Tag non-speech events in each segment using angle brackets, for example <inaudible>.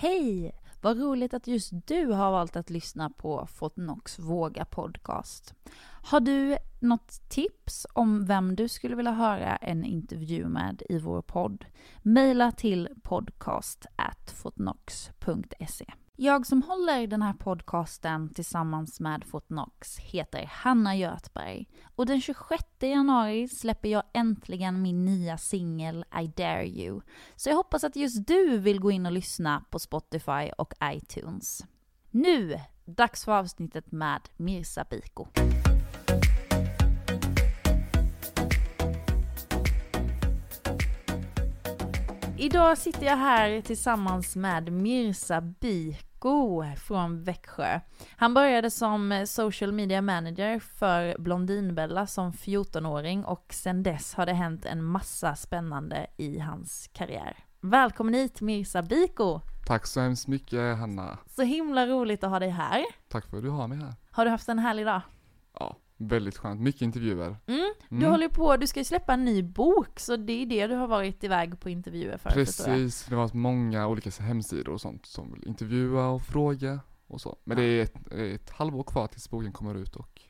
Hej! Vad roligt att just du har valt att lyssna på Fortnox Våga Podcast. Har du något tips om vem du skulle vilja höra en intervju med i vår podd? Maila till podcast@fortnox.se. Jag som håller den här podcasten tillsammans med Fortnox heter Hanna Götberg och den 26 januari släpper jag äntligen min nya singel I Dare You. Så jag hoppas att just du vill gå in och lyssna på Spotify och iTunes. Nu, dags för avsnittet med Mirza Biko. Idag sitter jag här tillsammans med Mirza Biko från Växjö. Han började som social media manager för Blondinbella som 14-åring och sen dess har det hänt en massa spännande i hans karriär. Välkommen hit Mirza Biko! Tack så hemskt mycket Hanna. Så himla roligt att ha dig här. Tack för att du har mig här. Har du haft en härlig dag? Ja, väldigt skönt. Mycket intervjuer. Mm. Du Mm. håller på, du ska ju släppa en ny bok, så det är det du har varit iväg på intervjuer för. Precis, det var många olika hemsidor och sånt som vill intervjua och fråga och så. Men det är ett, ett halvår kvar tills boken kommer ut och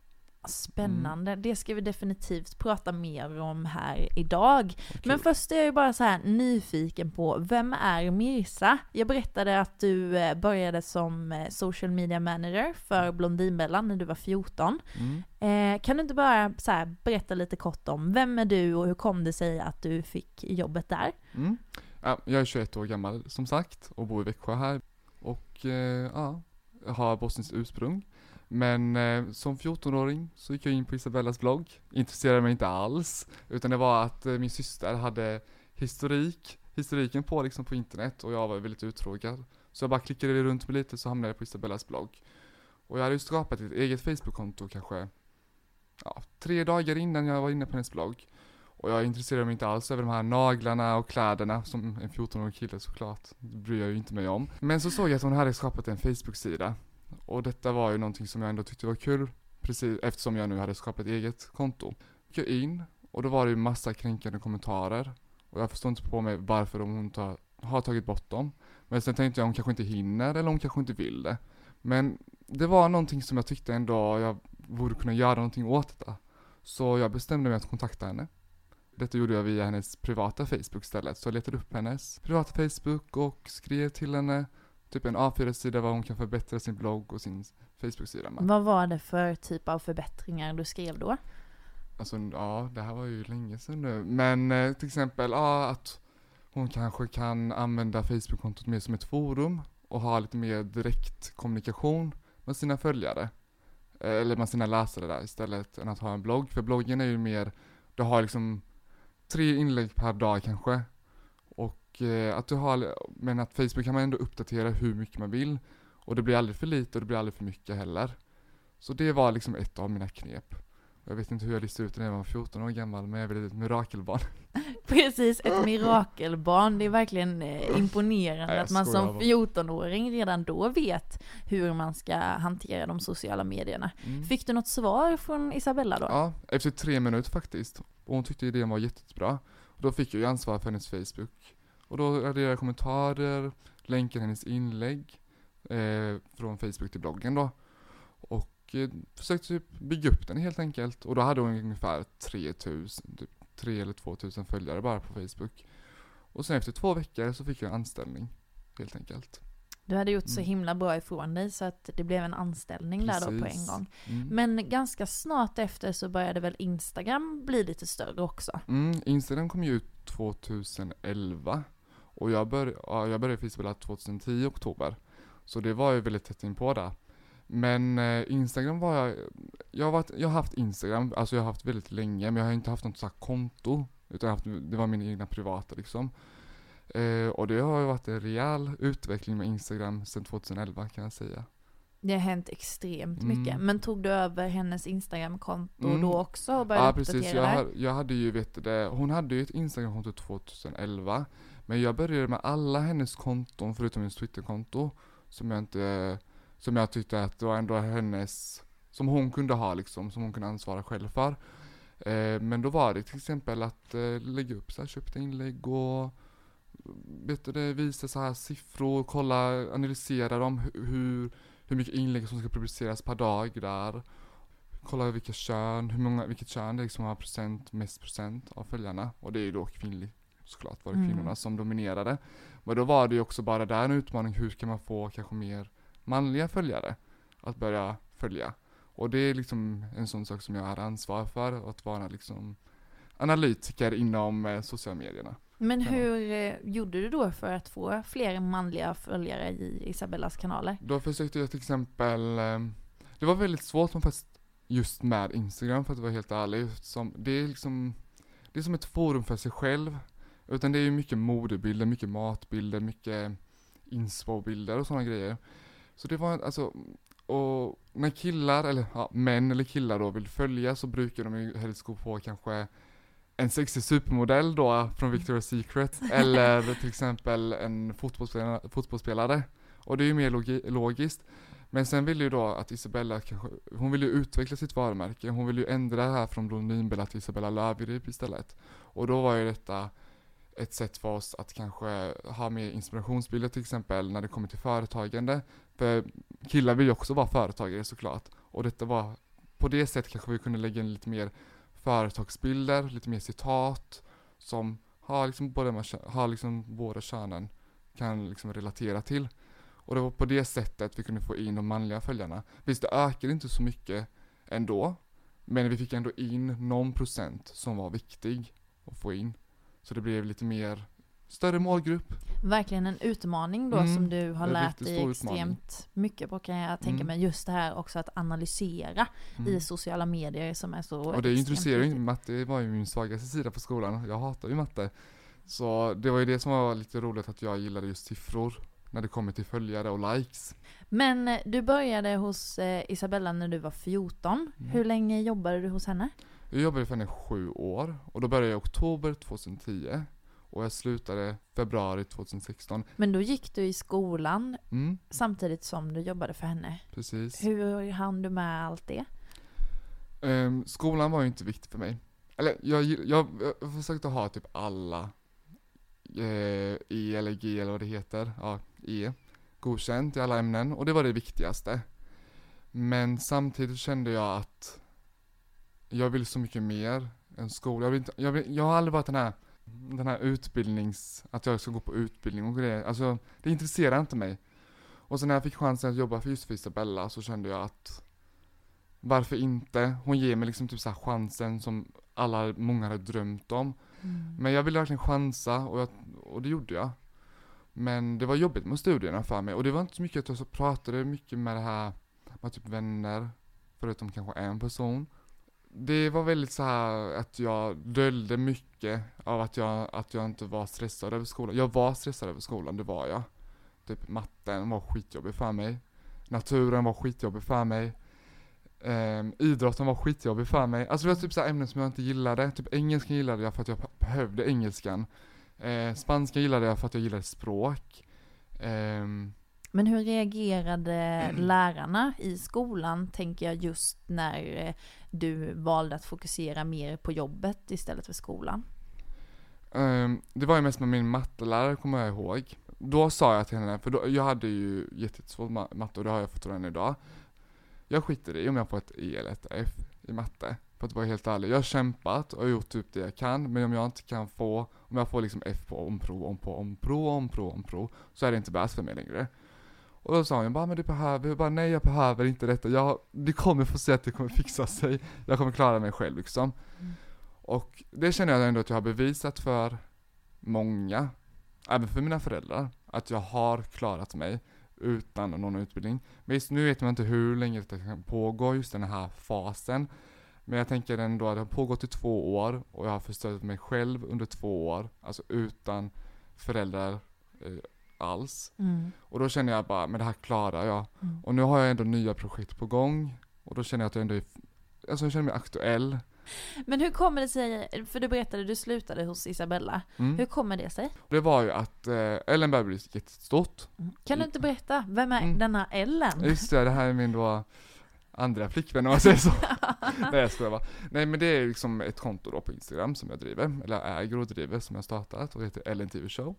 Spännande, det ska vi definitivt prata mer om här idag. och Men först är jag ju bara så här nyfiken på, vem är Mirza? Jag berättade att du eh, började som eh, social media manager för Blondinbella när du var 14. Mm. Eh, kan du inte bara så berätta lite kort om, vem är du och hur kom det sig att du fick jobbet där? Mm. Ja, jag är 21 år gammal som sagt och bor i Växjö här. Och eh, ja, har bosniskt ursprung. Men eh, som 14-åring så gick jag in på Isabellas blogg. Intresserade mig inte alls. Utan det var att eh, min syster hade historik, historiken på liksom på internet och jag var väldigt uttråkad. Så jag bara klickade runt mig lite så hamnade jag på Isabellas blogg. Och jag hade ju skapat ett eget Facebook-konto kanske ja, tre dagar innan jag var inne på hennes blogg. Och jag intresserade mig inte alls över de här naglarna och kläderna som en 14-årig kille såklart. Det bryr jag ju inte mig om. Men så såg jag att hon hade skapat en Facebook-sida. Och detta var ju någonting som jag ändå tyckte var kul. Precis eftersom jag nu hade skapat ett eget konto. Gick jag in och då var det ju massa kränkande kommentarer. Och jag förstår inte på mig varför de hon har tagit bort dem. Men sen tänkte jag hon kanske inte hinner eller hon kanske inte vill det. Men det var någonting som jag tyckte ändå jag borde kunna göra någonting åt detta. Så jag bestämde mig att kontakta henne. Detta gjorde jag via hennes privata Facebook istället. Så jag letade upp hennes privata Facebook och skrev till henne typ en A4-sida vad hon kan förbättra sin blogg och sin Facebook-sida med. Vad var det för typ av förbättringar du skrev då? Alltså ja, det här var ju länge sedan nu. Men eh, till exempel, ja att hon kanske kan använda Facebook-kontot mer som ett forum och ha lite mer direkt kommunikation med sina följare. Eh, Eller med sina läsare där istället än att ha en blogg. För bloggen är ju mer, du har liksom tre inlägg per dag kanske. Och eh, att du har, men att Facebook kan man ändå uppdatera hur mycket man vill. Och det blir aldrig för lite och det blir aldrig för mycket heller. Så det var liksom ett av mina knep. Jag vet inte hur jag listade ut det när jag var 14 år gammal, men jag är väl ett mirakelbarn. <laughs> Precis, ett <laughs> mirakelbarn. Det är verkligen eh, imponerande Nej, att man som bara. 14-åring redan då vet hur man ska hantera de sociala medierna. Mm. Fick du något svar från Isabella då? Ja, efter tre minuter faktiskt. Och hon tyckte idén var jättebra. Och då fick jag ju ansvar för hennes Facebook. Och då raderade jag kommentarer, länkade hennes inlägg eh, från Facebook till bloggen då. Och eh, försökte typ bygga upp den helt enkelt. Och då hade hon ungefär 3000, typ 3 eller 2000 följare bara på Facebook. Och sen efter två veckor så fick jag en anställning, helt enkelt. Du hade gjort så Mm. himla bra ifrån dig så att det blev en anställning där då på en Precis. gång. Mm. Men ganska snart efter så började väl Instagram bli lite större också? Mm, Instagram kom ju ut 2011 och jag, bör, ja, jag började Isabella 2010 i oktober. Så det var ju väldigt tätt in på där. Men eh, Instagram var jag, jag har, varit, jag har haft Instagram, alltså jag har haft väldigt länge, men jag har inte haft något sånt konto. Utan haft, det var min egna privata liksom. Eh, och det har ju varit en rejäl utveckling med Instagram sedan 2011 kan jag säga. Det har hänt extremt Mm. mycket. Men tog du över hennes Instagram-konto Mm. då också och började Ja precis, jag, jag hade ju vet det, hon hade ju ett Instagramkonto 2011 men jag började med alla hennes konton förutom hennes Twitterkonto Som jag inte, som jag tyckte att det var ändå hennes Som hon kunde ha liksom, som hon kunde ansvara själv för eh, Men då var det till exempel att eh, lägga upp så här köpta inlägg och vet du, visa så här siffror, kolla, analysera dem, hur, hur mycket inlägg som ska publiceras per dag där. Kolla vilka kön, hur många, vilket kön det är liksom har procent, mest procent av följarna. Och det är ju då kvinnlig, såklart var det Mm. kvinnorna som dominerade. Men då var det ju också bara där en utmaning, hur kan man få kanske mer manliga följare att börja följa? Och det är liksom en sån sak som jag har ansvar för, att vara liksom analytiker inom eh, sociala medierna. Men hur eh, gjorde du då för att få fler manliga följare i Isabellas kanaler? Då försökte jag till exempel, eh, det var väldigt svårt fast just med Instagram för att vara helt ärlig. Som, det är liksom, det är som ett forum för sig själv. Utan det är ju mycket modebilder, mycket matbilder, mycket inspo-bilder och sådana grejer. Så det var alltså, och när killar, eller ja, män eller killar då vill följa så brukar de ju helst gå på kanske en sexig supermodell då från Victoria's Secret <laughs> eller till exempel en fotbollsspelare, fotbollsspelare. Och det är ju mer logi- logiskt. Men sen vill ju då att Isabella kanske, hon vill ju utveckla sitt varumärke. Hon vill ju ändra det här från Blondinbella till Isabella Löwengrip istället. Och då var ju detta ett sätt för oss att kanske ha mer inspirationsbilder till exempel när det kommer till företagande. För killar vill ju också vara företagare såklart. Och detta var, på det sättet kanske vi kunde lägga in lite mer företagsbilder, lite mer citat som har liksom båda, har liksom båda könen kan liksom relatera till. Och det var på det sättet vi kunde få in de manliga följarna. Visst, det ökade inte så mycket ändå, men vi fick ändå in någon procent som var viktig att få in. Så det blev lite mer större målgrupp. Verkligen en utmaning då Mm, som du har lärt dig stor utmaning. extremt mycket på kan jag tänka Mm. mig. Just det här också att analysera Mm. i sociala medier som är så Och det extremt intresserar ju matte var ju min svagaste sida på skolan. Jag hatar ju matte. Så det var ju det som var lite roligt att jag gillade just siffror när det kommer till följare och likes. Men du började hos eh, Isabella när du var 14. Mm. Hur länge jobbade du hos henne? Jag jobbade för henne i sju år och då började jag i oktober 2010 och jag slutade februari 2016. Men då gick du i skolan Mm, samtidigt som du jobbade för henne. precis. Hur hann du med allt det? Ehm, skolan var ju inte viktig för mig. Eller jag, jag, jag försökte ha typ alla eh, E eller G eller vad det heter, ja, E, godkänt i alla ämnen och det var det viktigaste. Men samtidigt kände jag att jag vill så mycket mer än skola. Jag, vill inte, jag, vill, jag har aldrig varit den här, den här utbildnings, att jag ska gå på utbildning och grejer. Alltså, det intresserar inte mig. Och sen när jag fick chansen att jobba för just för Isabella så kände jag att varför inte? Hon ger mig liksom typ så chansen som alla, många hade drömt om. Men jag ville verkligen chansa och, jag, och det gjorde jag. Men det var jobbigt med studierna för mig och det var inte så mycket att jag pratade mycket med det här med typ vänner, förutom kanske en person. Det var väldigt så här att jag döljde mycket av att jag, att jag inte var stressad över skolan. Jag var stressad över skolan, det var jag. Typ matten var skitjobbig för mig. Naturen var skitjobbig för mig. Um, idrotten var skitjobbig för mig. Alltså det var typ så här ämnen som jag inte gillade. Typ engelskan gillade jag för att jag behövde engelskan. Uh, spanska gillade jag för att jag gillade språk. Um, men hur reagerade lärarna i skolan, tänker jag, just när eh, du valde att fokusera mer på jobbet istället för skolan? ehm, det var ju mest med min mattelärare kommer jag ihåg. Då sa jag till henne, för då, jag hade ju jättesvårt ma- matte och det har jag fortfarande idag. Jag skiter i om jag får ett E eller ett F i matte. För att vara helt ärlig, jag har kämpat och gjort typ det jag kan, men om jag inte kan få, om jag får liksom F på omprov, omprov, omprov, omprov, omprov, så är det inte värt för mig längre. Och då sa hon bara, men du behöver, jag bara, nej jag behöver inte detta, jag, du kommer få se att det kommer fixa sig, jag kommer klara mig själv liksom. Mm. Och det känner jag ändå att jag har bevisat för många, även för mina föräldrar, att jag har klarat mig utan någon utbildning. Men just nu vet man inte hur länge det kan pågå, just den här fasen. Men jag tänker ändå att det har pågått i två år och jag har förstört mig själv under två år, alltså utan föräldrar eh, alls. Mm. Och då känner jag bara, men det här klarar jag. Mm. Och nu har jag ändå nya projekt på gång och då känner jag att jag ändå är, alltså jag känner mig aktuell. Men hur kommer det sig, för du berättade du slutade hos Isabella, Mm. hur kommer det sig? Det var ju att eh, Ellen började bli jättestort. Kan du inte berätta, vem är Mm. denna Ellen? Just det, det här är min då andra flickvän om man säger så. <laughs> Nej jag skojar bara. Nej men det är liksom ett konto då på Instagram som jag driver, eller äger och driver som jag startat och det heter Ellen TV Show.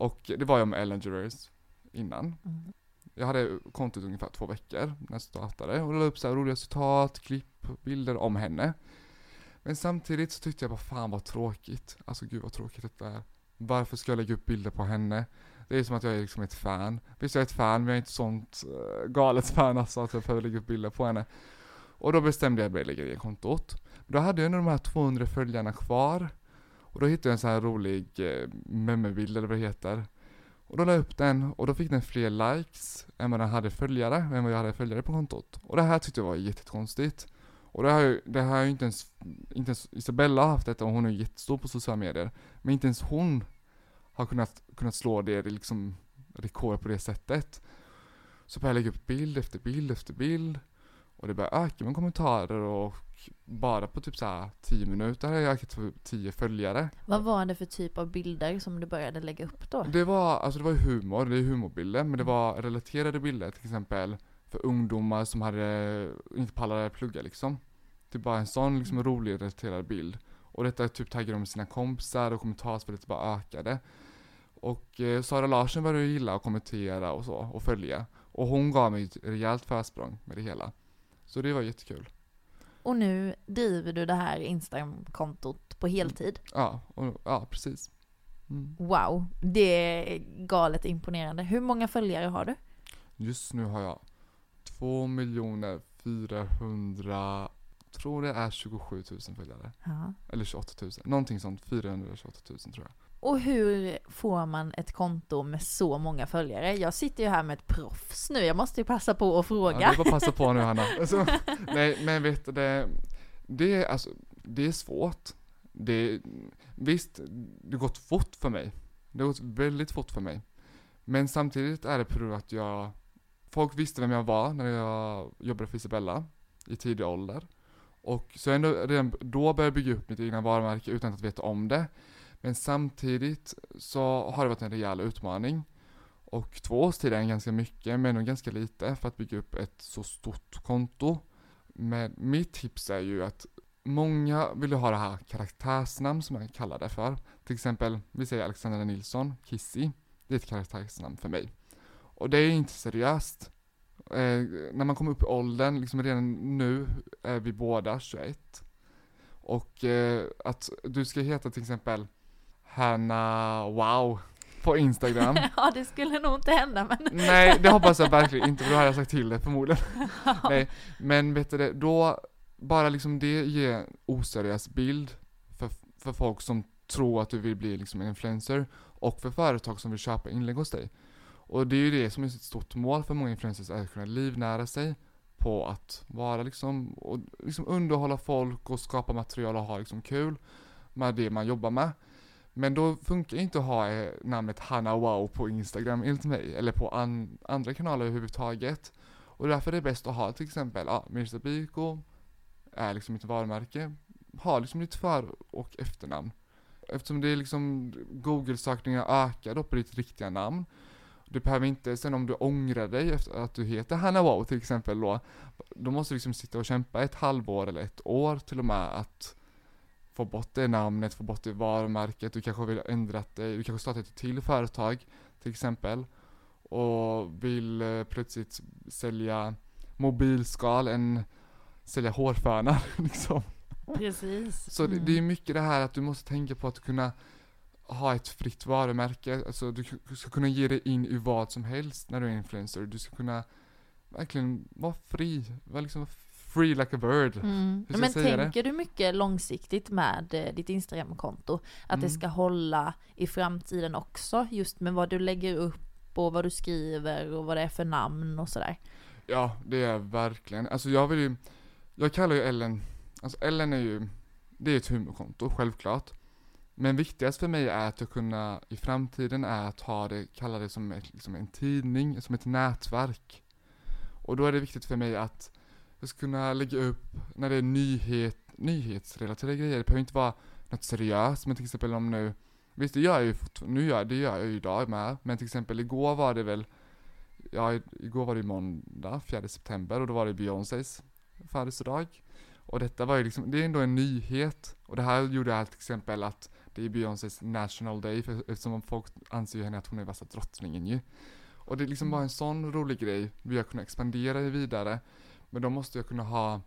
Och det var jag med Ellen DeGeneres innan. Mm. Jag hade kontot ungefär två veckor när jag startade och la upp så här roliga citat, klipp, bilder om henne. Men samtidigt så tyckte jag bara fan vad tråkigt. Alltså gud vad tråkigt detta är. Varför ska jag lägga upp bilder på henne? Det är som att jag är liksom ett fan. Visst jag är ett fan men jag är inte sånt uh, galet fan alltså att jag behöver lägga upp bilder på henne. Och då bestämde jag att börja lägga ner kontot. Då hade jag ändå de här 200 följarna kvar. Och då hittade jag en sån här rolig eh, memebild eller vad det heter. Och då la jag upp den och då fick den fler likes än vad den hade följare, än vad jag hade följare på kontot. Och det här tyckte jag var jättekonstigt. Och det har ju, det har ju inte ens, inte ens Isabella har haft detta och hon är jättestor på sociala medier. Men inte ens hon har kunnat, kunnat slå det liksom rekord på det sättet. Så började jag lägga upp bild efter bild efter bild. Och det började öka med kommentarer och bara på typ så här 10 minuter har jag ökat för 10 följare. Vad var det för typ av bilder som du började lägga upp då? Det var, alltså det var humor, det är humorbilder, men det var relaterade bilder till exempel för ungdomar som hade, inte pallade plugga liksom. Är bara en sån liksom rolig relaterad bild. Och detta typ taggade de sina kompisar och kommentarsfältet bara ökade. Och eh, Sara Larsson började gilla och kommentera och så, och följa. Och hon gav mig ett rejält försprång med det hela. Så det var jättekul. Och nu driver du det här Instagram-kontot på heltid. Ja, och, ja precis. Mm. Wow, det är galet imponerande. Hur många följare har du? Just nu har jag 2 miljoner 400, tror det är 27 000 följare. Ja. Eller 28 000, någonting sånt, 428 000 tror jag. Och hur får man ett konto med så många följare? Jag sitter ju här med ett proffs nu, jag måste ju passa på att fråga. Ja, är bara passa på nu Hanna. <laughs> Alltså, nej, men vet du, det, det, är, alltså, det är svårt. Det, visst, det har gått fort för mig. Det har gått väldigt fort för mig. Men samtidigt är det på grund att jag, folk visste vem jag var när jag jobbade för Isabella i tidig ålder. Och så ändå redan då började jag bygga upp mitt egna varumärke utan att veta om det. Men samtidigt så har det varit en rejäl utmaning. Och två års tid är ganska mycket, men ändå ganska lite för att bygga upp ett så stort konto. Men mitt tips är ju att många vill ju ha det här karaktärsnamn som jag kallar det för. Till exempel, vi säger Alexandra Nilsson, Kissy. Det är ett karaktärsnamn för mig. Och det är inte seriöst. Eh, när man kommer upp i åldern, liksom redan nu är vi båda 21. Och eh, att du ska heta till exempel Hanna Wow på Instagram. <laughs> ja, det skulle nog inte hända men... <laughs> Nej, det hoppas jag verkligen inte för då hade jag sagt till det förmodligen. <laughs> Nej, men vet du det, då bara liksom det ger en oseriös bild för, för folk som tror att du vill bli liksom en influencer och för företag som vill köpa inlägg hos dig. Och det är ju det som är ett stort mål för många influencers, att kunna livnära sig på att vara liksom, och liksom underhålla folk och skapa material och ha liksom kul med det man jobbar med. Men då funkar inte att ha eh, namnet Hanna Wow på Instagram enligt mig, eller på an andra kanaler överhuvudtaget. Och därför är det bäst att ha till exempel, ja, Mirza Biko är liksom mitt varumärke. Ha liksom ditt för och efternamn. Eftersom det är liksom Google-sökningar ökar då på ditt riktiga namn. Du behöver inte, sen om du ångrar dig efter att du heter Hanna Wow till exempel då, då måste du liksom sitta och kämpa ett halvår eller ett år till och med att få bort det namnet, få bort det varumärket, du kanske vill ändra dig, du kanske startar ett till företag till exempel och vill eh, plötsligt sälja mobilskal än sälja hårfönar <laughs> liksom. Precis. Så det, Mm. det är mycket det här att du måste tänka på att kunna ha ett fritt varumärke, alltså du ska kunna ge dig in i vad som helst när du är influencer, du ska kunna verkligen vara fri, vara liksom free like a bird. Mm. Men säga det? tänker du mycket långsiktigt med eh, ditt Instagramkonto? Att det Mm. ska hålla i framtiden också? Just med vad du lägger upp och vad du skriver och vad det är för namn och sådär. Ja, det är verkligen. Alltså jag vill ju, jag kallar ju Ellen, alltså Ellen är ju, det är ett humorkonto, självklart. Men viktigast för mig är att jag kunna, i framtiden är att ha det, kalla det som ett, liksom en tidning, som ett nätverk. Och då är det viktigt för mig att jag ska kunna lägga upp, när det är nyhet, nyhetsrelaterade grejer, det behöver inte vara något seriöst, men till exempel om nu, visst det gör jag ju, nu gör, det gör jag ju idag med, men till exempel igår var det väl Ja, igår var det ju måndag, 4 september, och då var det Beyoncés födelsedag. Och detta var ju liksom, det är ändå en nyhet. Och det här gjorde jag till exempel att det är Beyoncés national day för, eftersom folk anser ju henne att hon är värsta drottningen ju. Och det är liksom bara en sån rolig grej, Vi har kunnat expandera det vidare. Men då måste jag kunna ha,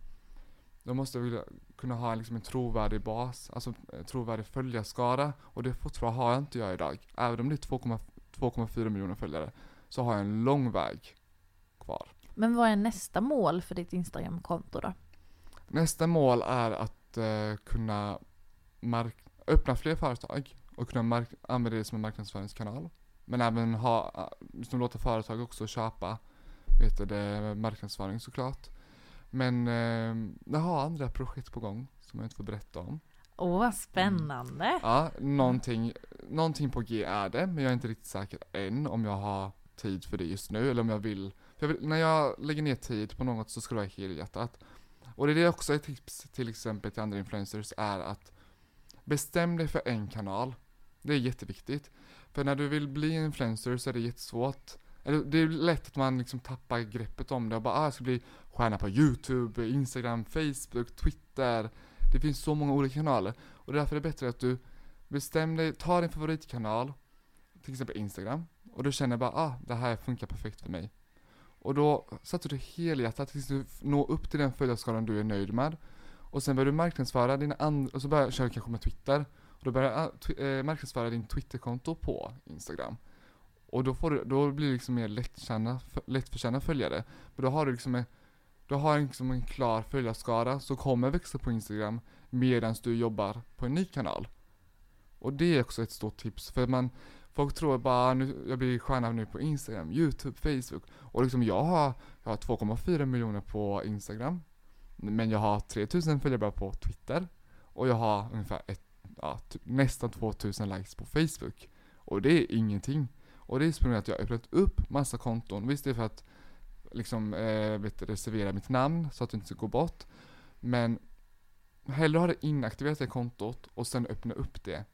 då måste jag kunna ha liksom en trovärdig bas, alltså en trovärdig följarskara. Och det fortfarande har jag inte jag idag. Även om det är 2,4 2,4 miljoner följare, så har jag en lång väg kvar. Men vad är nästa mål för ditt Instagram-konto då? Nästa mål är att eh, kunna öppna fler företag och kunna använda det som en marknadsföringskanal. Men även ha, eh, liksom låta företag också köpa, vet du, det, marknadsföring såklart. Men eh, jag har andra projekt på gång som jag inte får berätta om. Åh, vad spännande! Ja, någonting, någonting på G är det, men jag är inte riktigt säker än om jag har tid för det just nu, eller om jag vill. För jag vill, när jag lägger ner tid på något så ska det vara helhjärtat. Och det är det också ett tips till exempel till andra influencers är att bestäm dig för en kanal. Det är jätteviktigt. För när du vill bli influencer så är det jättesvårt. Det är lätt att man liksom tappar greppet om det och bara ah, jag ska bli stjärna på YouTube, Instagram, Facebook, Twitter. Det finns så många olika kanaler. Och därför är det bättre att du bestämmer dig, ta din favoritkanal, till exempel Instagram, och du känner bara ah, det här funkar perfekt för mig. Och då satsar du helhjärtat tills du når upp till den följarskalan du är nöjd med. Och sen börjar du marknadsföra dina andra, och så börjar du köra kanske med Twitter. Och då börjar ah, du eh, marknadsföra din Twitterkonto på Instagram. Och då, får du, då blir det liksom mer lättkänna, lättförtjänta följare. Men då har du liksom en, du har liksom en klar följarskara som kommer växa på Instagram medan du jobbar på en ny kanal. Och det är också ett stort tips, för man, folk tror bara ah, nu, jag blir stjärna nu på Instagram, YouTube, Facebook. Och liksom jag har, jag har 2,4 miljoner på Instagram. Men jag har 3000 följare bara på Twitter. Och jag har ungefär ett, ja, typ nästan 2000 likes på Facebook. Och det är ingenting. Och det är på grund av att jag har öppnat upp massa konton. Visst det är för att liksom, eh, vet, reservera mitt namn så att det inte ska gå bort. Men hellre ha det inaktiverat det kontot och sen öppna upp det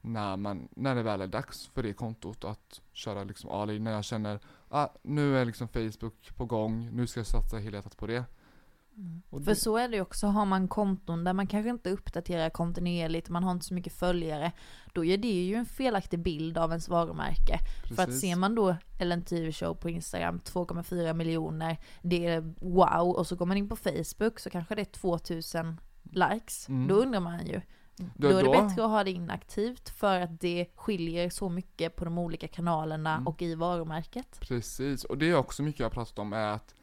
när, man, när det väl är dags för det kontot att köra liksom all in. När jag känner ah, nu är liksom Facebook på gång, nu ska jag satsa helhjärtat på det. Och För det- så är det ju också, har man konton där man kanske inte uppdaterar kontinuerligt, man har inte så mycket följare, då ger det ju en felaktig bild av ens varumärke. För att Precis. ser man då Ellen TV show på Instagram, 2,4 miljoner, det är wow, och så går man in på Facebook så kanske det är 2000 likes. Mm. Då undrar man ju, då, Då- är det bättre att ha det inaktivt för att det skiljer så mycket på de olika kanalerna Mm. och i varumärket. Precis, och det är också mycket jag har pratat om är att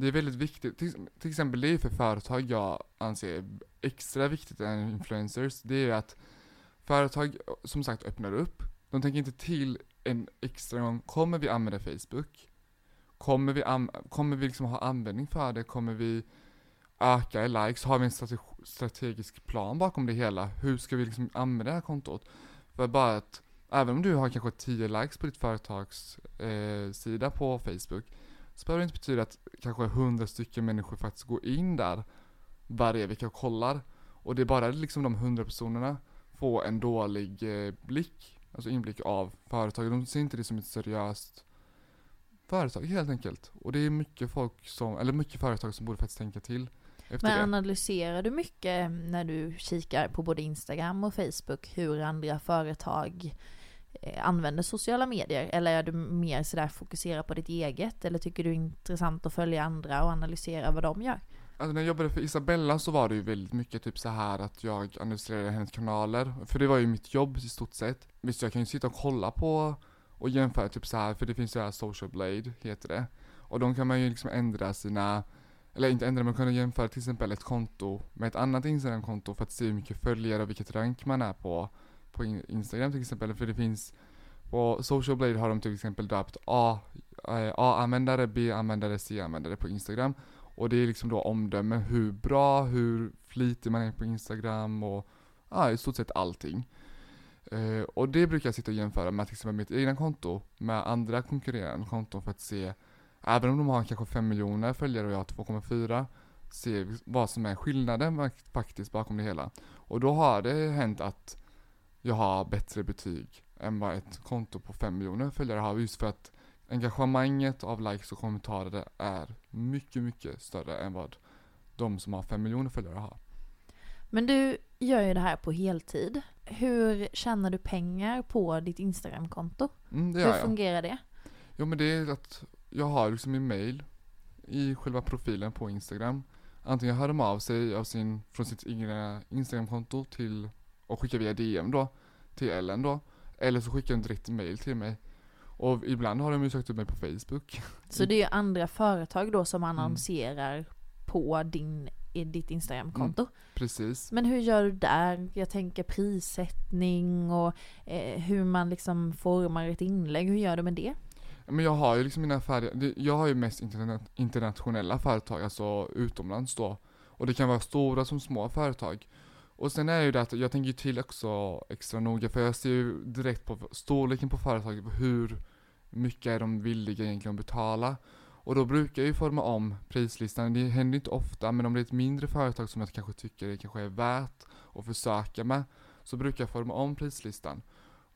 det är väldigt viktigt, till, till exempel det är för företag jag anser extra viktigt än influencers, det är att företag som sagt öppnar upp, de tänker inte till en extra gång, kommer vi använda Facebook? Kommer vi, an, kommer vi liksom ha användning för det? Kommer vi öka i likes? Har vi en strate strategisk plan bakom det hela? Hur ska vi liksom använda det här kontot? För bara att även om du har kanske 10 likes på ditt företags eh, sida på Facebook så behöver det inte betyda att kanske 100 stycken människor faktiskt går in där varje vecka och kollar. Och det är bara liksom de 100 personerna får en dålig eh, blick, alltså inblick av företaget. De ser inte det som ett seriöst företag helt enkelt. Och det är mycket folk som, eller mycket företag som borde faktiskt tänka till efter Men analyserar du mycket när du kikar på både Instagram och Facebook hur andra företag Eh, använder sociala medier? Eller är du mer sådär fokuserad på ditt eget? Eller tycker du det är intressant att följa andra och analysera vad de gör? Alltså när jag jobbade för Isabella så var det ju väldigt mycket typ så här att jag analyserade hennes kanaler, för det var ju mitt jobb i stort sett. Visst jag kan ju sitta och kolla på och jämföra typ så här för det finns ju här social blade, heter det. Och de kan man ju liksom ändra sina, eller inte ändra, men kunna jämföra till exempel ett konto med ett annat Instagram-konto för att se hur mycket följare och vilket rank man är på, på Instagram till exempel. För det finns, på social blade har de till exempel döpt A, eh, A-användare, B-användare, C-användare på Instagram. Och det är liksom då omdömen, hur bra, hur flitig man är på Instagram och ja, i stort sett allting. Eh, och det brukar jag sitta och jämföra med till exempel mitt egna konto med andra konkurrerande konton för att se, även om de har kanske 5 miljoner följare och jag har 2,4, se vad som är skillnaden faktiskt bakom det hela. Och då har det hänt att jag har bättre betyg än vad ett konto på 5 miljoner följare har just för att engagemanget av likes och kommentarer är mycket, mycket större än vad de som har 5 miljoner följare har. Men du gör ju det här på heltid. hur tjänar du pengar på ditt Instagramkonto? Mm, Hur jag. fungerar det? Jo men det är att jag har liksom min mail i själva profilen på Instagram. Antingen hör de av sig av sin, från sitt egna Instagramkonto till och skickar via DM då till Ellen då. Eller så skickar de direkt mail till mig. Och ibland har de ju sökt upp mig på Facebook. Så det är ju andra företag då som Mm. annonserar på din, i ditt Instagramkonto. Precis. Men hur gör du där? Jag tänker prissättning och eh, hur man liksom formar ett inlägg. Hur gör du med det? Men jag har ju liksom mina färdiga, jag har ju mest interna internationella företag, alltså utomlands då. Och det kan vara stora som små företag. Och sen är det ju det att jag tänker ju till också extra noga, för jag ser ju direkt på storleken på företaget, på hur mycket är de villiga egentligen att betala. Och då brukar jag ju forma om prislistan, det händer inte ofta, men om det är ett mindre företag som jag kanske tycker det kanske är värt att försöka med, så brukar jag forma om prislistan.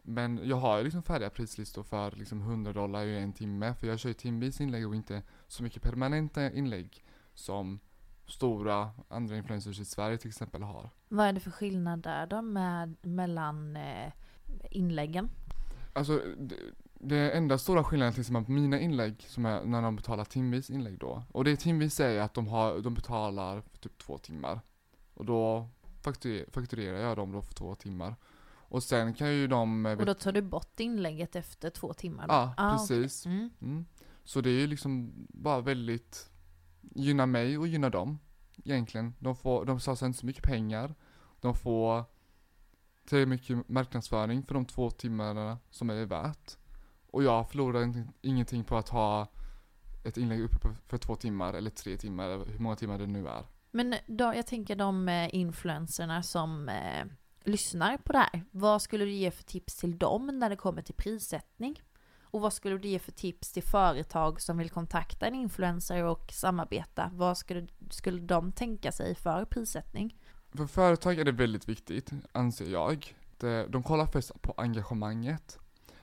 Men jag har ju liksom färdiga prislistor för liksom 100 dollar i en timme, för jag kör ju timvis inlägg och inte så mycket permanenta inlägg som stora andra influencers i Sverige till exempel har. Vad är det för skillnad där då med, mellan eh, inläggen? Alltså, det, det enda stora skillnaden till exempel på mina inlägg, som är när de betalar timvis inlägg då, och det timvis är att de, har, de betalar för typ två timmar. Och då fakturerar, jag dem då för två timmar. Och sen kan ju de... eh, Och då tar du bort inlägget efter två timmar? då? Ja, Ah, precis. okej. Mm. Mm. Så det är ju liksom bara väldigt, gynnar mig och gynnar dem egentligen. De får, de satsar inte så mycket pengar. De får tillräckligt mycket marknadsföring för de två timmarna som det är värt. Och jag förlorar ingenting på att ha ett inlägg uppe för två timmar eller tre timmar, eller hur många timmar det nu är. Men då, jag tänker de eh, influencerna som eh, lyssnar på det här. Vad skulle du ge för tips till dem när det kommer till prissättning? Och vad skulle du ge för tips till företag som vill kontakta en influencer och samarbeta? Vad skulle, skulle de tänka sig för prissättning? För företag är det väldigt viktigt, anser jag. De kollar först på engagemanget.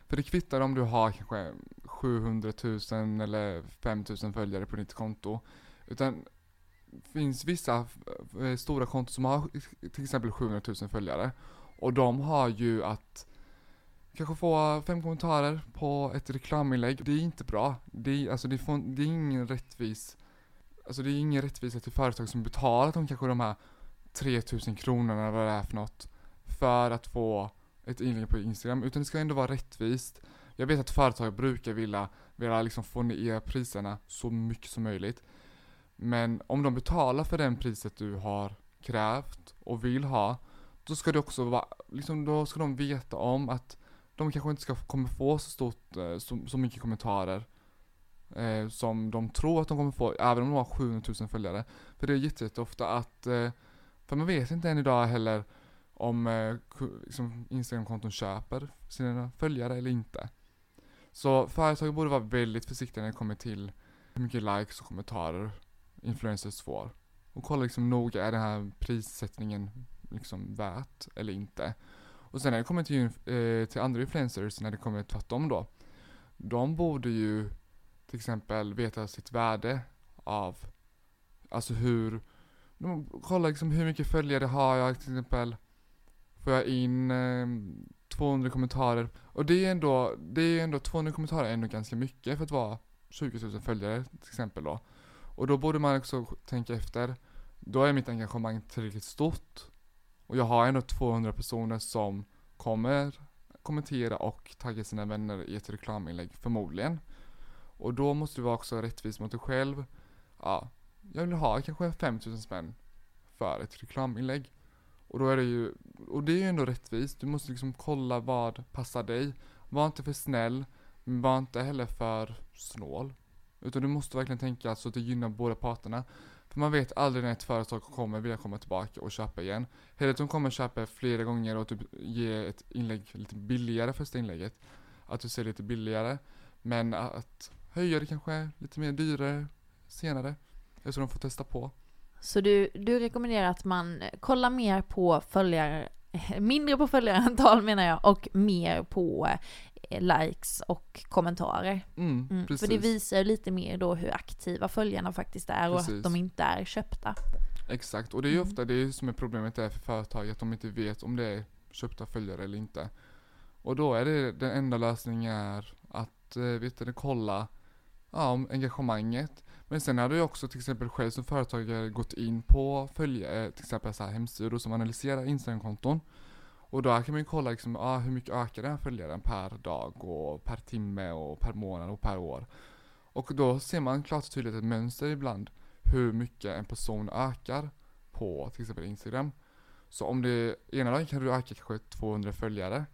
För det kvittar om du har kanske 700 000 eller 5 000 följare på ditt konto. Utan det finns vissa eh, stora konton som har till exempel 700 000 följare. Och de har ju att kanske få fem kommentarer på ett reklaminlägg. Det är inte bra. Det är, alltså det, får, det är ingen rättvis Alltså det är ingen rättvisa till företag som betalat de kanske de här 3000 kronorna eller vad det är för något för att få ett inlägg på Instagram, utan det ska ändå vara rättvist. Jag vet att företag brukar vilja, vilja liksom få ner priserna så mycket som möjligt. Men om de betalar för den priset du har krävt och vill ha, då ska det också vara, liksom då ska de veta om att de kanske inte ska, kommer få så stort, eh, så, så mycket kommentarer eh, som de tror att de kommer få, även om de har 700 000 följare. För det är jätteofta att, eh, för man vet inte än idag heller om eh, liksom Instagram-konton köper sina följare eller inte. Så företag borde vara väldigt försiktiga när det kommer till hur mycket likes och kommentarer influencers får. Och kolla liksom noga, är den här prissättningen liksom värt eller inte? Och sen när det kommer till, eh, till andra influencers, när det kommer tvärtom då. De borde ju till exempel veta sitt värde av, alltså hur, de kollar liksom hur mycket följare har jag till exempel, får jag in eh, 200 kommentarer, och det är ändå, det är ändå 200 kommentarer är ändå ganska mycket för att vara 20 000 följare till exempel då. Och då borde man också tänka efter, då är mitt engagemang tillräckligt stort, och jag har ändå 200 personer som kommer kommentera och tagga sina vänner i ett reklaminlägg, förmodligen. Och då måste du vara också rättvis mot dig själv. Ja, jag vill ha kanske 5000 spänn för ett reklaminlägg. Och då är det ju, och det är ju ändå rättvist. Du måste liksom kolla vad passar dig. Var inte för snäll, men var inte heller för snål. Utan du måste verkligen tänka så att det gynnar båda parterna. För man vet aldrig när ett företag kommer vilja komma tillbaka och köpa igen. Hellre att de kommer köpa flera gånger och typ ge ett inlägg lite billigare första inlägget. Att du ser lite billigare. Men att höja det kanske lite mer dyrare senare. Eftersom de får testa på. Så du, du rekommenderar att man kollar mer på följare, <laughs> mindre på följarantal menar jag, och mer på eh, likes och kommentarer. Mm, Mm, för det visar lite mer då hur aktiva följarna faktiskt är och Precis. att de inte är köpta. Exakt, och det är ju Mm. ofta det som är problemet är för företag, att de inte vet om det är köpta följare eller inte. Och då är det den enda lösningen är att, eh, vet du, kolla ja, om engagemanget. Men sen har du också till exempel själv som företagare gått in på följare, till exempel så här hemsidor som analyserar Instagramkonton. Och då kan man ju kolla liksom, ah, hur mycket ökar den här följaren per dag och per timme och per månad och per år. Och då ser man klart och tydligt ett mönster ibland hur mycket en person ökar på till exempel Instagram. Så om det ena dagen kan du öka kanske 200 följare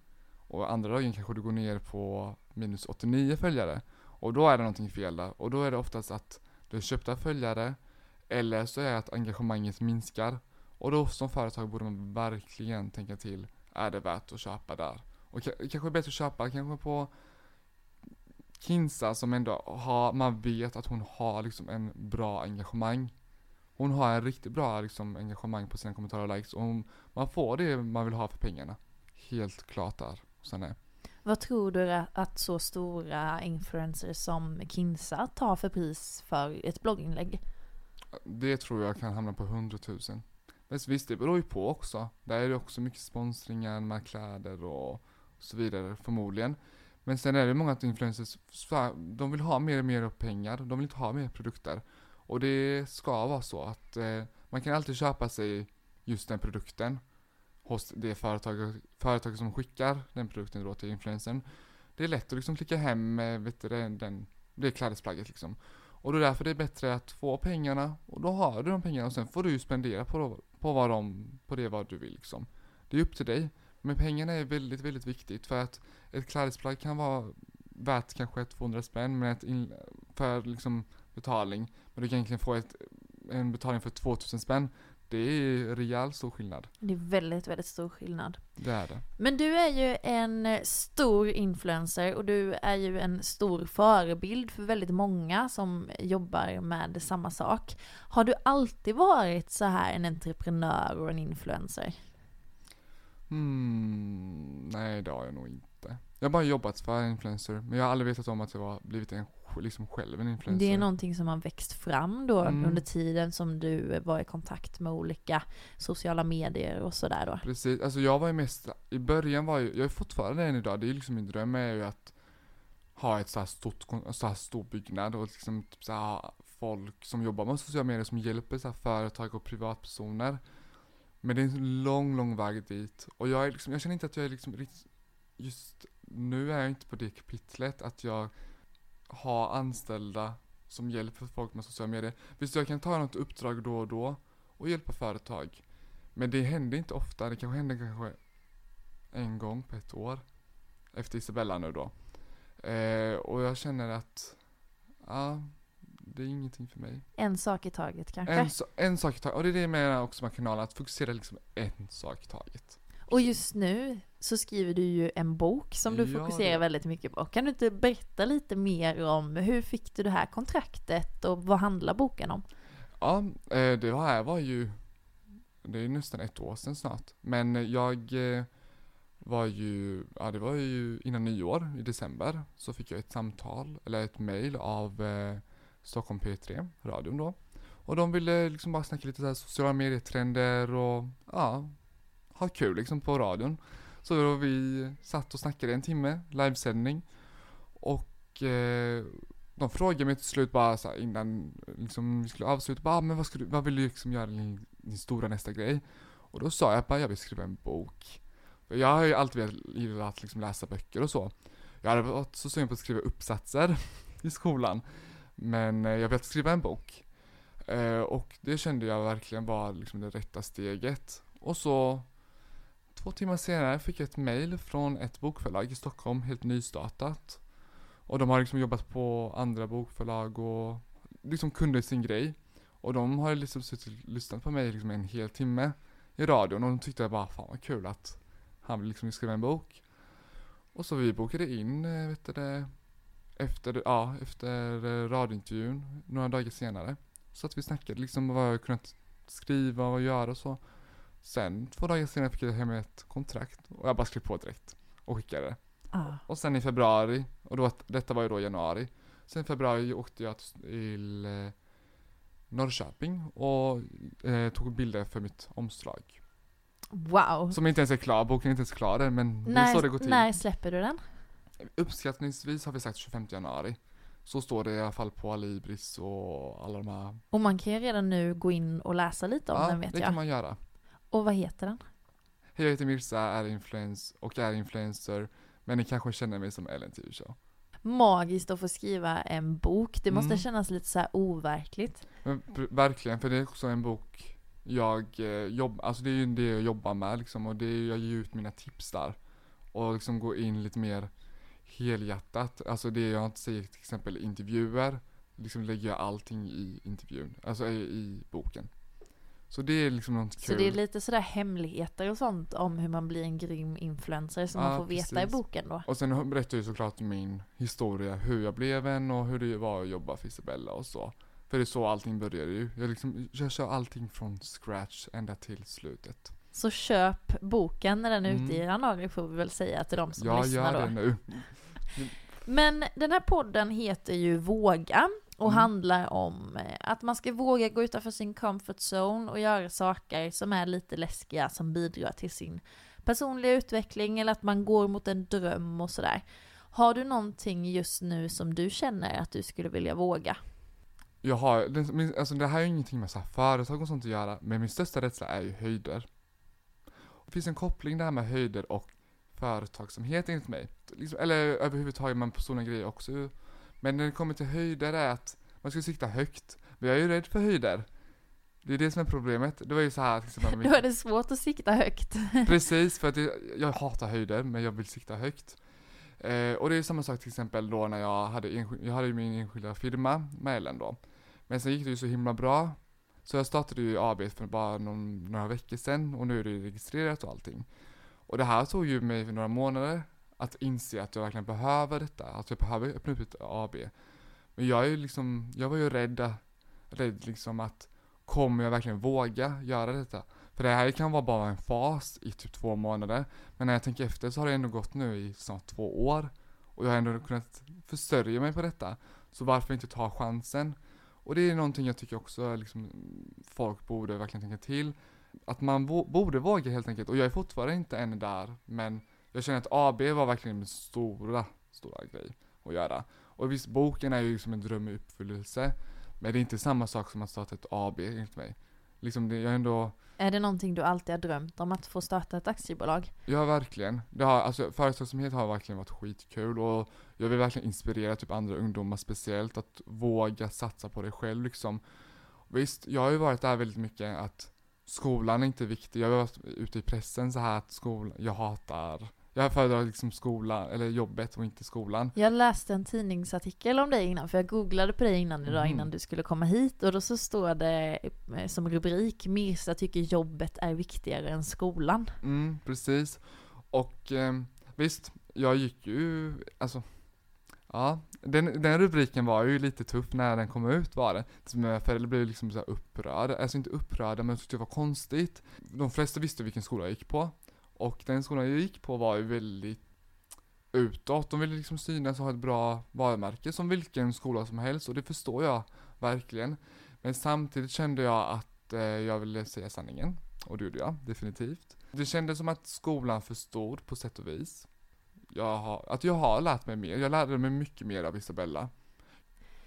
och andra dagen kanske du går ner på minus 89 följare. Och då är det någonting fel där. Och då är det oftast att du har köpta följare eller så är det att engagemanget minskar. Och då som företag borde man verkligen tänka till. Är det värt att köpa där? Och kanske bättre att köpa kanske på Kinsa som ändå har, man vet att hon har liksom en bra engagemang. Hon har en riktigt bra liksom engagemang på sina kommentarer och likes och hon, man får det man vill ha för pengarna. Helt klart där. Sen är. Vad tror du att så stora influencers som Kinsa tar för pris för ett blogginlägg? Det tror jag kan hamna på 100 000. Visst, det beror ju på också. Där är det också mycket sponsringar med kläder och så vidare förmodligen. Men sen är det många influencers, de vill ha mer och mer pengar, de vill inte ha mer produkter. Och det ska vara så att eh, man kan alltid köpa sig just den produkten hos det företag, företag som skickar den produkten då till influencern. Det är lätt att liksom klicka hem vet du, den, det klädesplagget liksom. Och då är därför det är bättre att få pengarna och då har du de pengarna och sen får du ju spendera på, på, vad de, på det vad du vill liksom. Det är upp till dig. Men pengarna är väldigt, väldigt viktigt för att ett klädesplagg kan vara värt kanske 200 spänn men ett in, för liksom betalning. Men du kan egentligen få ett, en betalning för 2000 spänn. Det är rejäl stor skillnad. Det är väldigt, väldigt stor skillnad. Det är det. Men du är ju en stor influencer och du är ju en stor förebild för väldigt många som jobbar med samma sak. Har du alltid varit så här en entreprenör och en influencer? Hmm, nej det har jag nog inte. Jag har bara jobbat för influencer, men jag har aldrig vetat om att jag har blivit en, liksom själv en influencer. Det är någonting som har växt fram då mm. under tiden som du var i kontakt med olika sociala medier och sådär då? Precis, alltså jag var ju mest, i början var ju, jag är fortfarande än idag, det är liksom min dröm är ju att ha ett så här stort, så här stor byggnad och liksom typ så här, folk som jobbar med sociala medier som hjälper så här företag och privatpersoner men det är en lång, lång väg dit. Och jag, är liksom, jag känner inte att jag är liksom just nu är jag inte på det kapitlet att jag har anställda som hjälper folk med sociala medier. Visst, jag kan ta något uppdrag då och då och hjälpa företag. Men det händer inte ofta, det kanske händer kanske en gång på ett år. Efter Isabella nu då. Eh, och jag känner att, ja, det är ingenting för mig. En sak i taget kanske? En, so en sak i taget, och det är det jag menar också med kanalen, att fokusera liksom en sak i taget. Och just nu så skriver du ju en bok som du ja, fokuserar ja. väldigt mycket på. Kan du inte berätta lite mer om hur fick du det här kontraktet och vad handlar boken om? Ja, eh, det här var ju, det är nästan ett år sedan snart. Men jag eh, var ju, ja det var ju innan nyår i december så fick jag ett samtal, eller ett mail av eh, Stockholm P3, radion då. Och de ville liksom bara snacka lite så här sociala medietrender och ja, ha kul liksom på radion. Så då vi satt och snackade en timme, livesändning. Och eh, de frågade mig till slut bara så här, innan liksom, vi skulle avsluta, bara, ah, men vad, ska du, vad vill du liksom göra din, din stora nästa grej? Och då sa jag bara, jag vill skriva en bok. För jag har ju alltid velat liksom läsa böcker och så. Jag hade varit så sugen på att skriva uppsatser <laughs> i skolan. Men eh, jag ville skriva en bok. Eh, och det kände jag verkligen var liksom det rätta steget. Och så två timmar senare fick jag ett mail från ett bokförlag i Stockholm, helt nystartat. Och de har liksom jobbat på andra bokförlag och liksom kunde sin grej. Och de har liksom suttit och lyssnat på mig liksom en hel timme i radion och de tyckte bara fan vad kul att han vill liksom skriva en bok. Och så vi bokade in, eh, vet du det, efter, ja, efter eh, radiointervjun några dagar senare. Så att vi snackade liksom vad jag kunnat skriva och göra och så. Sen två dagar senare fick jag hem ett kontrakt och jag bara skrev på direkt och skickade det. Ah. Och sen i februari, och då, detta var ju då januari. Sen i februari åkte jag till eh, Norrköping och eh, tog bilder för mitt omslag. Wow. Som inte ens är klar, boken är inte ens klar än, men det är så det går När, till. när släpper du den? Uppskattningsvis har vi sagt 25 januari. Så står det i alla fall på Alibris och alla de här. Och man kan ju redan nu gå in och läsa lite om ja, den vet det jag. kan man göra. Och vad heter den? Hej, jag heter Mirza, är influens och är influencer, men ni kanske känner mig som Ellen TV Show. Magiskt att få skriva en bok. Det måste Mm. kännas lite så här overkligt. Men verkligen, för det är också en bok jag eh, jobbar, alltså det är ju det jag jobbar med liksom och det är, jag ger ut mina tips där. Och liksom gå in lite mer helhjärtat, alltså det jag inte säger till exempel intervjuer, liksom lägger jag allting i intervjun, alltså i, i boken. Så det är liksom något Så kul. det är lite sådär hemligheter och sånt om hur man blir en grym influencer som man Ja, får veta i precis. boken då. Och sen berättar jag ju såklart min historia, hur jag blev en och hur det var att jobba för Isabella och så. För det är så allting började ju. Jag, liksom, jag kör allting från scratch ända till slutet. Så köp boken när den är Mm. ute i januari får vi väl säga till de som jag lyssnar gör då. det nu. Men den här podden heter ju Våga och Mm. handlar om eh, att man ska våga gå utanför sin comfort zone och göra saker som är lite läskiga som bidrar till sin personliga utveckling eller att man går mot en dröm och sådär. Har du någonting just nu som du känner att du skulle vilja våga? Jag har, det, alltså det här är ingenting med så här företag och sånt att göra, men min största rädsla är ju höjder. Det finns en koppling där med höjder och företagsamhet enligt mig. Liksom, eller överhuvudtaget med personliga grejer också. Men när det kommer till höjder är att man ska sikta högt. Men jag är ju rädd för höjder. Det är det som är problemet. Det var ju så här med <laughs> Då är det svårt att sikta högt. <laughs> Precis, för att det, jag hatar höjder, men jag vill sikta högt. Eh, och det är samma sak till exempel då när jag hade, jag hade min enskilda firma med Ellen då. Men sen gick det ju så himla bra. Så jag startade ju AB för bara någon, några veckor sedan och nu är det registrerat och allting. Och det här tog ju mig några månader att inse att jag verkligen behöver detta, att jag behöver öppna upp ett AB. Men jag är ju liksom, jag var ju rädd, rädd liksom att kommer jag verkligen våga göra detta? För det här kan vara bara en fas i typ två månader. Men när jag tänker efter så har det ändå gått nu i snart två år. Och jag har ändå kunnat försörja mig på detta. Så varför inte ta chansen? Och det är någonting jag tycker också liksom, folk borde verkligen tänka till. Att man borde våga helt enkelt. Och jag är fortfarande inte än där. Men jag känner att AB var verkligen min stora, stora grej att göra. Och visst, boken är ju liksom en dröm i uppfyllelse. Men det är inte samma sak som att starta ett AB enligt mig. Liksom det, jag ändå Är det någonting du alltid har drömt om att få starta ett aktiebolag? Ja, verkligen. Det har, alltså, företagsamhet har verkligen varit skitkul och jag vill verkligen inspirera typ andra ungdomar speciellt att våga satsa på det själv liksom. Visst, jag har ju varit där väldigt mycket att skolan är inte viktig. Jag har varit ute i pressen så här att skolan, jag hatar, jag föredrar liksom skolan, eller jobbet och inte skolan. Jag läste en tidningsartikel om dig innan, för jag googlade på dig innan idag Mhm. innan du skulle komma hit och då så står det eh, som rubrik Mirsa tycker jobbet är viktigare än skolan. Mm, precis. Och eh, visst, jag gick ju, alltså, ja, den, den rubriken var ju lite tuff när den kom ut var det. Så Mina föräldrar blev liksom så upprörda, alltså inte upprörda men tyckte det var konstigt. De flesta visste vilken skola jag gick på. Och den skolan jag gick på var ju väldigt utåt. De ville liksom synas och ha ett bra varumärke som vilken skola som helst och det förstår jag verkligen. Men samtidigt kände jag att eh, jag ville säga sanningen. Och det gjorde jag, definitivt. Det kändes som att skolan förstod på sätt och vis. Jag har, att jag har lärt mig mer. Jag lärde mig mycket mer av Isabella.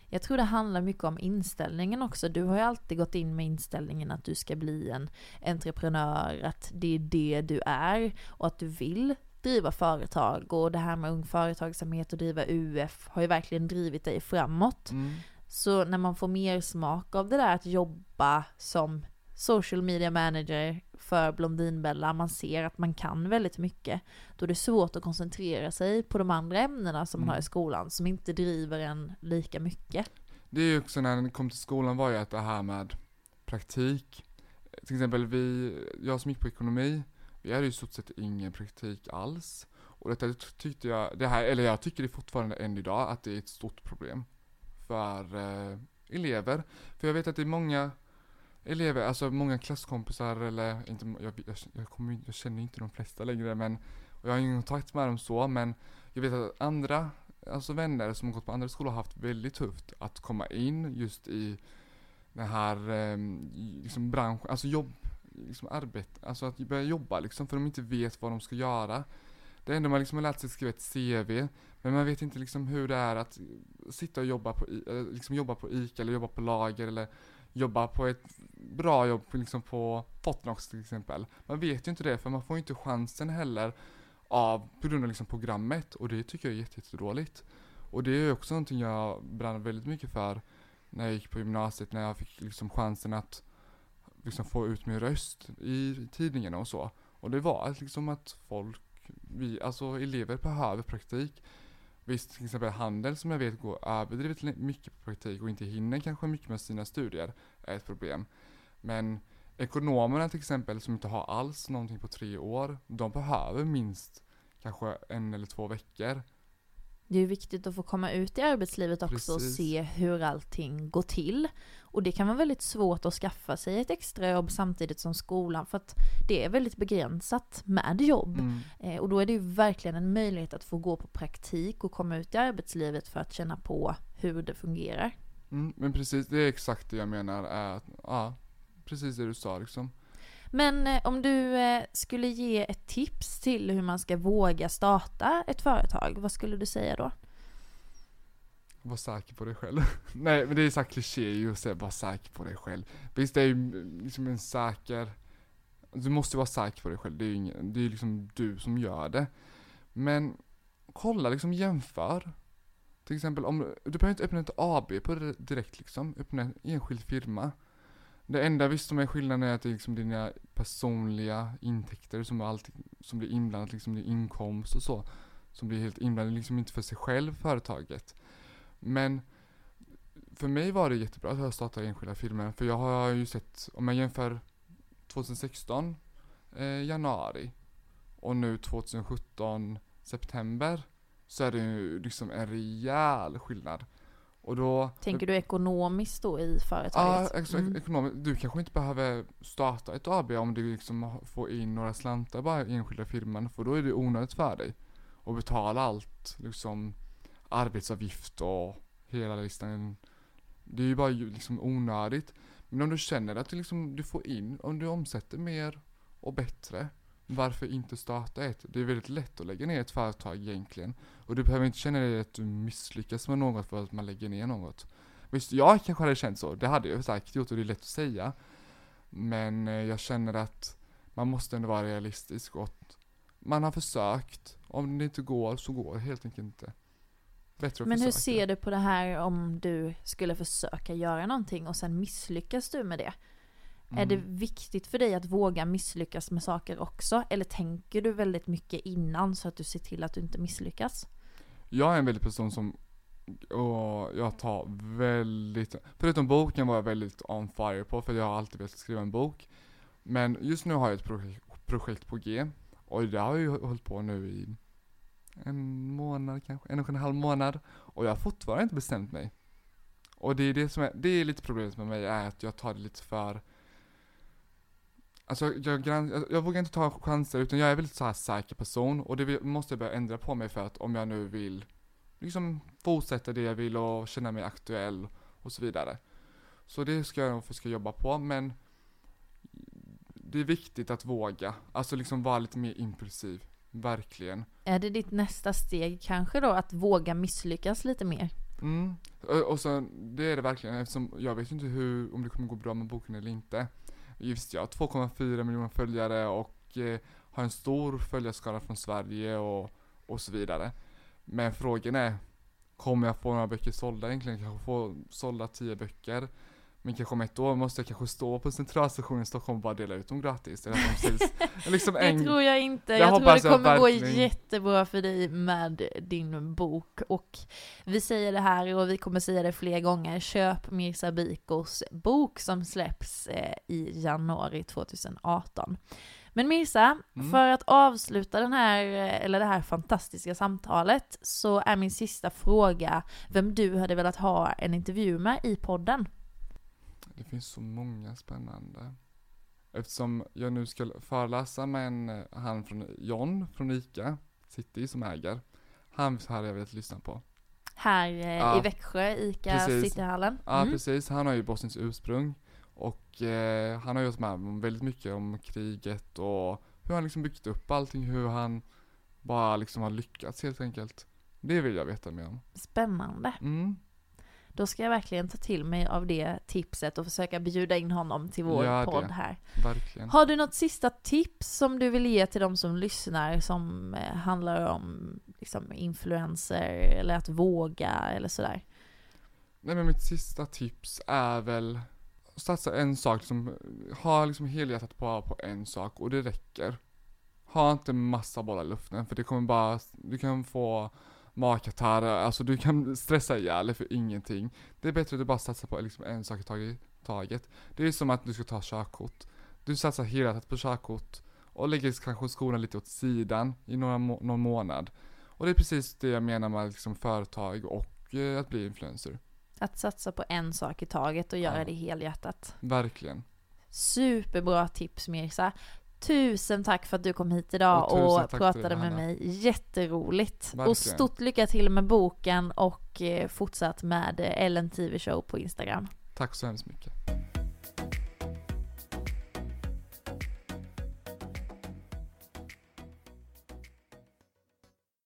Jag tror det handlar mycket om inställningen också. Du har ju alltid gått in med inställningen att du ska bli en entreprenör, att det är det du är och att du vill driva företag och det här med ung företagsamhet och driva UF har ju verkligen drivit dig framåt. Mm. Så när man får mer smak av det där att jobba som social media manager för Blondinbella, man ser att man kan väldigt mycket, då är det svårt att koncentrera sig på de andra ämnena som man Mm. har i skolan, som inte driver en lika mycket. Det är ju också när den kom till skolan var ju att det här med praktik. Till exempel vi, jag som gick på ekonomi, vi hade ju i stort sett ingen praktik alls. Och detta tyckte jag, det här, eller jag tycker det fortfarande än idag, att det är ett stort problem för eh, elever. För jag vet att det är många elever, alltså många klasskompisar eller inte, jag, jag, jag, kommer, jag känner inte de flesta längre men, och jag har ingen kontakt med dem så men jag vet att andra, alltså vänner som har gått på andra skolor har haft väldigt tufft att komma in just i den här eh, liksom branschen, alltså jobb, liksom arbete, alltså att börja jobba liksom, för de inte vet vad de ska göra. Det enda man liksom har lärt sig skriva ett CV, men man vet inte liksom hur det är att sitta och jobba på, eh, liksom jobba på ICA eller jobba på lager eller jobba på ett bra jobb liksom på Fortnox till exempel. Man vet ju inte det för man får ju inte chansen heller av, på grund av liksom programmet och det tycker jag är jättedåligt. Och det är också någonting jag brann väldigt mycket för när jag gick på gymnasiet, när jag fick liksom chansen att liksom få ut min röst i tidningarna och så. Och det var liksom att folk, vi, alltså elever behöver praktik. Visst, till exempel handel som jag vet går överdrivet mycket på praktik och inte hinner kanske mycket med sina studier är ett problem. Men ekonomerna till exempel som inte har alls någonting på tre år, de behöver minst kanske en eller två veckor det är viktigt att få komma ut i arbetslivet också Precis. och se hur allting går till. Och det kan vara väldigt svårt att skaffa sig ett extrajobb samtidigt som skolan för att det är väldigt begränsat med jobb. Mm. Eh, och då är det ju verkligen en möjlighet att få gå på praktik och komma ut i arbetslivet för att känna på hur det fungerar. Mm, men precis, det är exakt det jag menar är att, ja, precis det du sa liksom. Men eh, om du eh, skulle ge ett tips till hur man ska våga starta ett företag, vad skulle du säga då? Var säker på dig själv. <laughs> Nej men det är så kliché ju att säga var säker på dig själv. Visst det är ju mm, liksom en säker, du måste vara säker på dig själv, det är ju ingen, det är liksom du som gör det. Men kolla liksom jämför. Till exempel om, du behöver inte öppna ett AB på det direkt liksom, öppna en enskild firma. Det enda visst som är skillnaden är att det är liksom dina personliga intäkter som, alltid, som blir inblandat, liksom din inkomst och så. Som blir helt inblandat, liksom inte för sig själv, företaget. Men för mig var det jättebra att jag startade enskilda filmer. för jag har ju sett, om jag jämför 2016, eh, januari, och nu 2017, september, så är det ju liksom en rejäl skillnad. Och då, Tänker du ekonomiskt då i företaget? Ja, alltså, mm. ekonomiskt. Du kanske inte behöver starta ett AB om du liksom får in några slantar bara i enskilda firman, för då är det onödigt för dig. att betala allt, liksom arbetsavgift och hela listan. Det är ju bara liksom onödigt. Men om du känner att du, liksom, du får in, om du omsätter mer och bättre, varför inte starta ett? Det är väldigt lätt att lägga ner ett företag egentligen. Och du behöver inte känna dig att du misslyckas med något för att man lägger ner något. Visst, jag kanske hade känt så, det hade jag säkert gjort och det är lätt att säga. Men eh, jag känner att man måste ändå vara realistisk och man har försökt. Om det inte går så går det helt enkelt inte. Bättre att Men försöka. hur ser du på det här om du skulle försöka göra någonting och sen misslyckas du med det? Mm. Är det mm. viktigt för dig att våga misslyckas med saker också? Eller tänker du väldigt mycket innan så att du ser till att du inte misslyckas? Jag är en väldigt person som, och jag tar väldigt, förutom boken var jag väldigt on fire på för jag har alltid velat skriva en bok. Men just nu har jag ett projekt, projekt på G och det har jag ju hållit på nu i en månad kanske, en och en halv månad och jag har fortfarande inte bestämt mig. Och det är det som är, det är lite problemet med mig är att jag tar det lite för Alltså jag, jag, jag vågar inte ta chanser utan jag är väldigt så här säker person och det måste jag börja ändra på mig för att om jag nu vill liksom fortsätta det jag vill och känna mig aktuell och så vidare. Så det ska jag nog försöka jobba på men det är viktigt att våga, alltså liksom vara lite mer impulsiv, verkligen. Är det ditt nästa steg kanske då, att våga misslyckas lite mer? Mm, och så det är det verkligen eftersom jag vet inte hur, om det kommer gå bra med boken eller inte. Just ja, 2,4 miljoner följare och eh, har en stor följarskara från Sverige och, och så vidare. Men frågan är, kommer jag få några böcker sålda egentligen? Kanske få sålda 10 böcker? Men kanske om ett år måste jag kanske stå på centralstationen i Stockholm och bara dela ut dem gratis. Eller att de säljs, liksom en, det tror jag inte. Jag, jag tror det kommer gå jättebra för dig med din bok. Och vi säger det här och vi kommer säga det fler gånger. Köp Mirza Bikos bok som släpps eh, i januari 2018. Men Mirza, mm. för att avsluta den här, eh, eller det här fantastiska samtalet så är min sista fråga vem du hade velat ha en intervju med i podden. Det finns så många spännande. Eftersom jag nu ska föreläsa med en, eh, han från John från ICA City som äger. Han hade jag velat lyssna på. Här eh, ja, i Växjö, ICA Cityhallen. Mm. Ja precis, han har ju bosniskt ursprung. Och eh, han har ju varit med väldigt mycket om kriget och hur han liksom byggt upp allting, hur han bara liksom har lyckats helt enkelt. Det vill jag veta mer om. Spännande. Mm. Då ska jag verkligen ta till mig av det tipset och försöka bjuda in honom till vår det. podd här. Verkligen. Har du något sista tips som du vill ge till de som lyssnar som eh, handlar om liksom, influencer eller att våga eller sådär? Nej men mitt sista tips är väl satsa en sak, liksom, ha liksom helhjärtat bara på en sak och det räcker. Ha inte massa bollar i luften för det kommer bara, du kan få magkatarr, alltså du kan stressa ihjäl för ingenting. Det är bättre att du bara satsar på liksom en sak i taget-. Det är som att du ska ta körkort. Du satsar helhjärtat på körkort och lägger kanske skorna lite åt sidan i några må- någon månad. Och det är precis det jag menar med liksom företag och eh, att bli influencer. Att satsa på en sak i taget och göra Ja. det helhjärtat. Verkligen. Superbra tips Mirza. Tusen tack för att du kom hit idag Och och, pratade dig, med Hanna. mig. Jätteroligt. Verkligen. Och stort lycka till med boken och eh, fortsatt med eh, Ellen TV Show på Instagram. Tack så hemskt mycket.